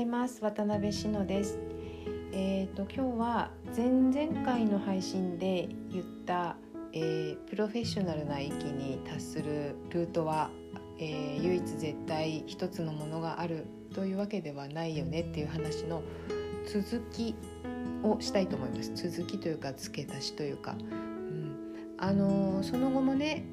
います。渡辺志乃です。えーと、今日は前々回の配信で言った、えー、プロフェッショナルな域に達するルートは、えー、唯一絶対一つのものがあるというわけではないよねっていう話の続きをしたいと思います。続きというか付け足しというか、うん、あのー、その後もね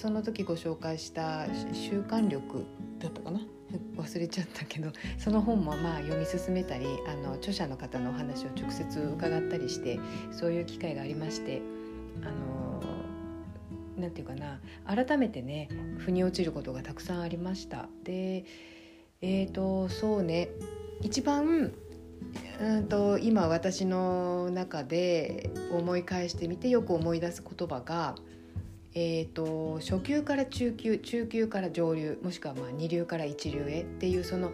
その時ご紹介した習慣力だったかな。忘れちゃったけどその本もまあ読み進めたりあの著者の方のお話を直接伺ったりしてそういう機会がありましてあのなんていうかな改めてね腑に落ちることがたくさんありました。でえーと、そうね一番うんと今私の中で思い返してみてよく思い出す言葉がえーと、初級から中級中級から上流もしくはまあ二流から一流へっていうその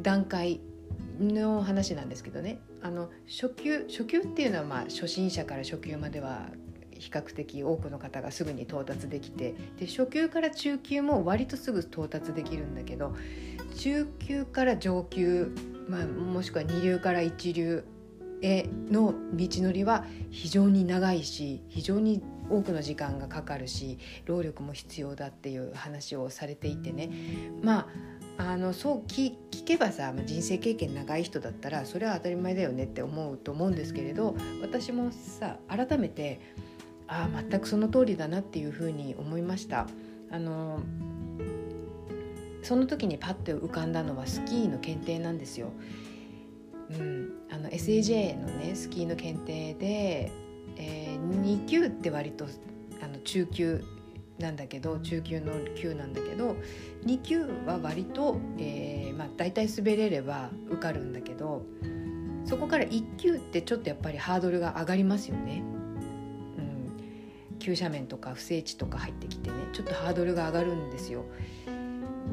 段階の話なんですけどね。あの初級初級っていうのはまあ初心者から初級までは比較的多くの方がすぐに到達できてで初級から中級も割とすぐ到達できるんだけど中級から上級、まあ、もしくは二流から一流への道のりは非常に長いし非常に多くの時間がかかるし労力も必要だっていう話をされていてねまああのそう聞けばさ人生経験長い人だったらそれは当たり前だよねって思うと思うんですけれど私もさ改めてああ全くその通りだなっていうふうに思いました。あのその時にパッと浮かんだのはスキーの検定なんですよ。うん、あの SAJ のねスキーの検定でえー、2級って割とあの中級なんだけど中級の級なんだけど2級は割と、えーまあ、大体滑れれば受かるんだけどそこから1級ってちょっとやっぱりハードルが上がりますよね。うん、急斜面とか不整地とか入ってきてねちょっとハードルが上がるんですよ。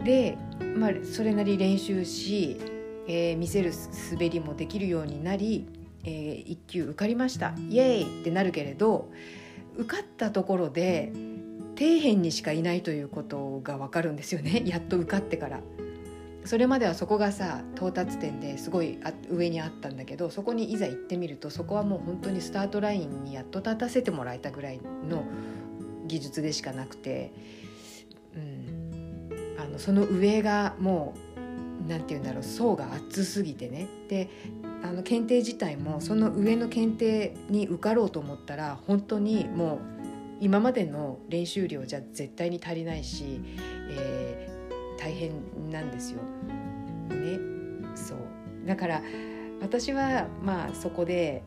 で、まあ、それなり練習し、えー、見せる滑りもできるようになりえー、1級受かりました。イエーイ！ってなるけれど受かったところで底辺にしかいないということが分かるんですよね。やっと受かってから。それまではそこがさ到達点ですごい上にあったんだけどそこにいざ行ってみるとそこはもう本当にスタートラインにやっと立たせてもらえたぐらいの技術でしかなくて、うん、あのその上がもう何て言うんだろう層が厚すぎてね。であの検定自体もその上の検定に受かろうと思ったら本当にもう今までの練習量じゃ絶対に足りないし、えー、大変なんですよ。ね、そう。だから私はまあそこで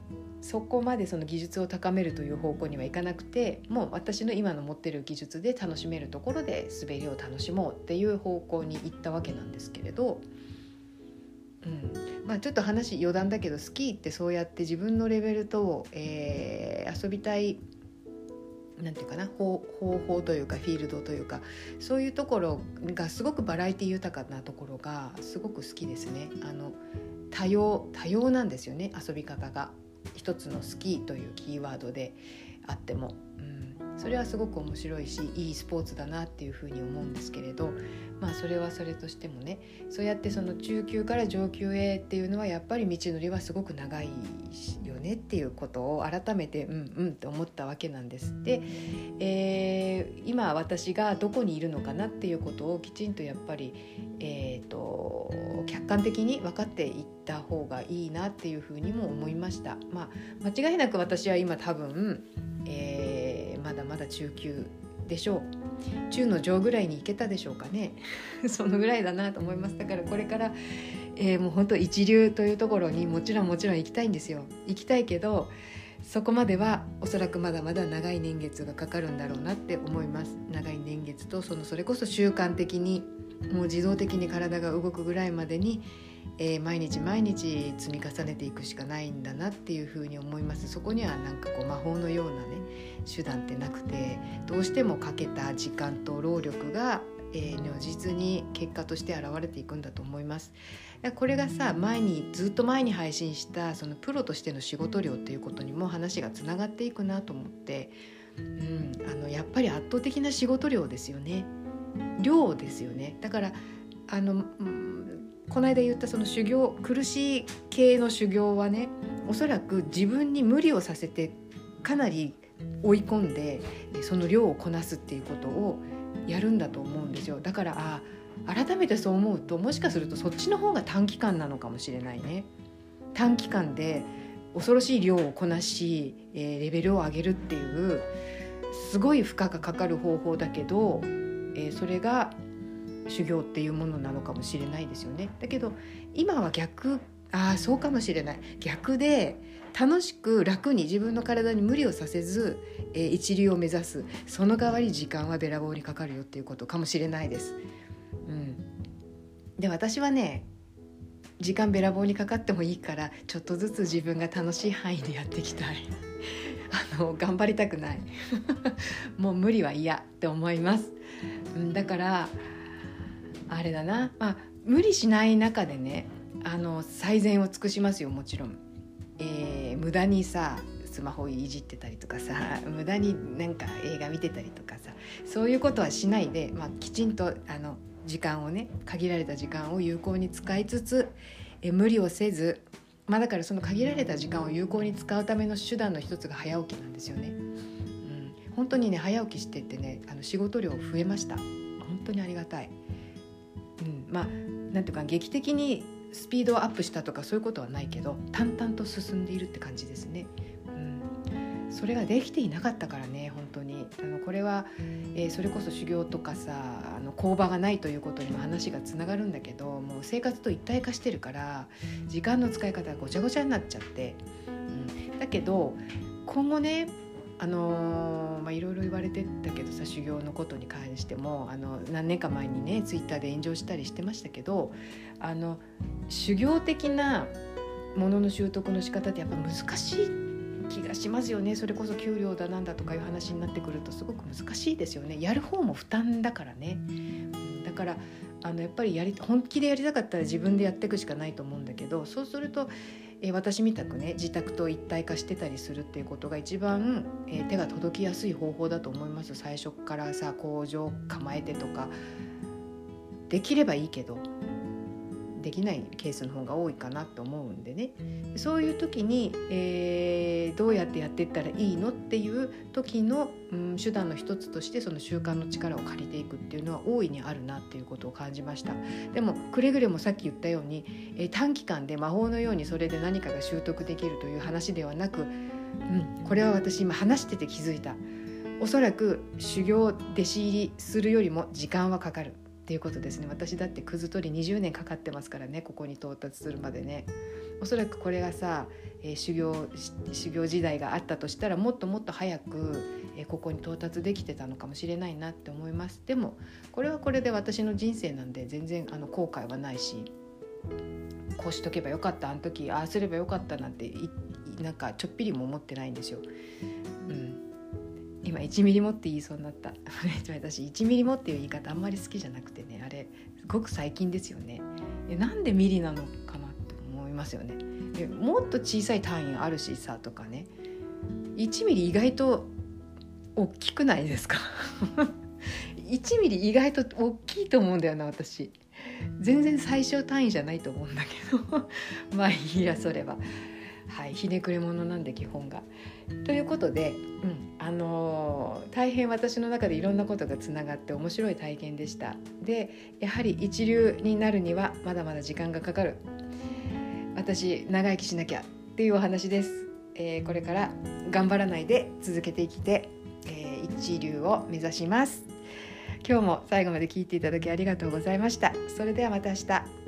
そこまでその技術を高めるという方向にはいかなくてもう私の今の持ってる技術で楽しめるところで滑りを楽しもうっていう方向に行ったわけなんですけれど。うんまあ、ちょっと話余談だけどスキーってそうやって自分のレベルと、えー、遊びたいなんていうかな方法というかフィールドというかそういうところがすごくバラエティ豊かなところがすごく好きですね。あの多様多様なんですよね遊び方が一つのスキーというキーワードであっても。それはすごく面白いしいいスポーツだなっていうふうに思うんですけれどまあそれはそれとしてもねそうやってその中級から上級へっていうのはやっぱり道のりはすごく長いよねっていうことを改めてうんうんって思ったわけなんです。で、えー、今私がどこにいるのかなっていうことをきちんとやっぱり、えーと、客観的に分かっていった方がいいなっていうふうにも思いました。まあ、間違いなく私は今多分、えー、まだまだ中級でしょう。中の上ぐらいに行けたでしょうかね。そのぐらいだなと思いますだからこれから、えー、もう本当一流というところにもちろんもちろん行きたいんですよ。行きたいけどそこまではおそらくまだまだ長い年月がかかるんだろうなって思います。長い年月とそのそれこそ習慣的にもう自動的に体が動くぐらいまでにえー、毎日毎日積み重ねていくしかないんだなっていうふうに思います。そこにはなんかこう魔法のような手段ってなくてどうしてもかけた時間と労力が、えー、如実に結果として現れていくんだと思います。これがさ前にずっと前に配信したそのプロとしての仕事量っていうことにも話がつながっていくなと思って、うん、あのやっぱり圧倒的な仕事量ですよね。量ですよね。だからあの、うんこの間言ったその修行苦しい系の修行はねおそらく自分に無理をさせてかなり追い込んでその量をこなすっていうことをやるんだと思うんですよだからあ改めてそう思うともしかするとそっちの方が短期間なのかもしれないね短期間で恐ろしい量をこなし、えー、レベルを上げるっていうすごい負荷がかかる方法だけど、えー、それが修行っていうものなのかもしれないですよね。だけど今は逆ああそうかもしれない。逆で楽しく楽に自分の体に無理をさせず、えー、一流を目指す。その代わり時間はべらぼうにかかるよっていうことかもしれないです。うん、で私はね時間べらぼうにかかってもいいからちょっとずつ自分が楽しい範囲でやっていきたい。あの頑張りたくない。もう無理は嫌って思います、うん、だからあれだな、まあ、無理しない中でねあの最善を尽くしますよもちろん、えー、無駄にさスマホいじってたりとかさ 無駄になんか映画見てたりとかさそういうことはしないで、まあ、きちんとあの時間をね限られた時間を有効に使いつつえ無理をせず、まあ、だからその限られた時間を有効に使うための手段の一つが早起きなんですよね。うん、本当にね早起きしてってねあの仕事量増えました本当にありがたい。うん、まあなんていうか劇的にスピードをアップしたとかそういうことはないけど淡々と進んでいるって感じですね。それができていなかったからね本当に。あのこれは、えー、それこそ修行とかさあの工場がないということにも話がつながるんだけどもう生活と一体化してるから時間の使い方がごちゃごちゃになっちゃって、うん、だけど今後ねあのー、まあ、いろいろ言われてたけどさ修行のことに関してもあの何年か前にねツイッターで炎上したりしてましたけどあの修行的なものの習得の仕方ってやっぱ難しい気がしますよね。それこそ給料だなんだとかいう話になってくるとすごく難しいですよね。やる方も負担だからね、だからあのやっぱりやり本気でやりたかったら自分でやっていくしかないと思うんだけどそうすると、えー、私みたくね自宅と一体化してたりするっていうことが一番、えー、手が届きやすい方法だと思います。最初からさ工場構えてとかできればいいけどできないケースの方が多いかなと思うんでね。そういう時に、えー、どうやってやっていったらいいのっていう時の、うん、手段の一つとしてその習慣の力を借りていくっていうのは大いにあるなっていうことを感じました。でもくれぐれもさっき言ったように、えー、短期間で魔法のようにそれで何かが習得できるという話ではなく、うん、これは私今話してて気づいた。おそらく修行弟子入りするよりも時間はかかる。っていうことですね。私だってくず取り20年かかってますからねここに到達するまでね。おそらくこれがさ、えー、修行修行時代があったとしたらもっともっと早く、えー、ここに到達できてたのかもしれないなって思います。でもこれはこれで私の人生なんで全然あの後悔はないしこうしとけばよかったあの時ああすればよかったなんてなんかちょっぴりも思ってないんですよ。今1ミリもって言いそうになった。私1ミリもっていう言い方あんまり好きじゃなくてねあれすごく最近ですよね。なんでミリなのかなって思いますよね。もっと小さい単位あるしさとかね。1ミリ意外と大きくないですか？1ミリ意外と大きいと思うんだよな私。全然最小単位じゃないと思うんだけど。まあいいやそれは。はいひねくれ者なんで基本が。ということで、うん、あのー、大変私の中でいろんなことがつながって面白い体験でした。でやはり一流になるにはまだまだ時間がかかる私長生きしなきゃっていうお話です。えー、これから頑張らないで続けて生きて、えー、一流を目指します。今日も最後まで聞いていただきありがとうございました。それではまた明日。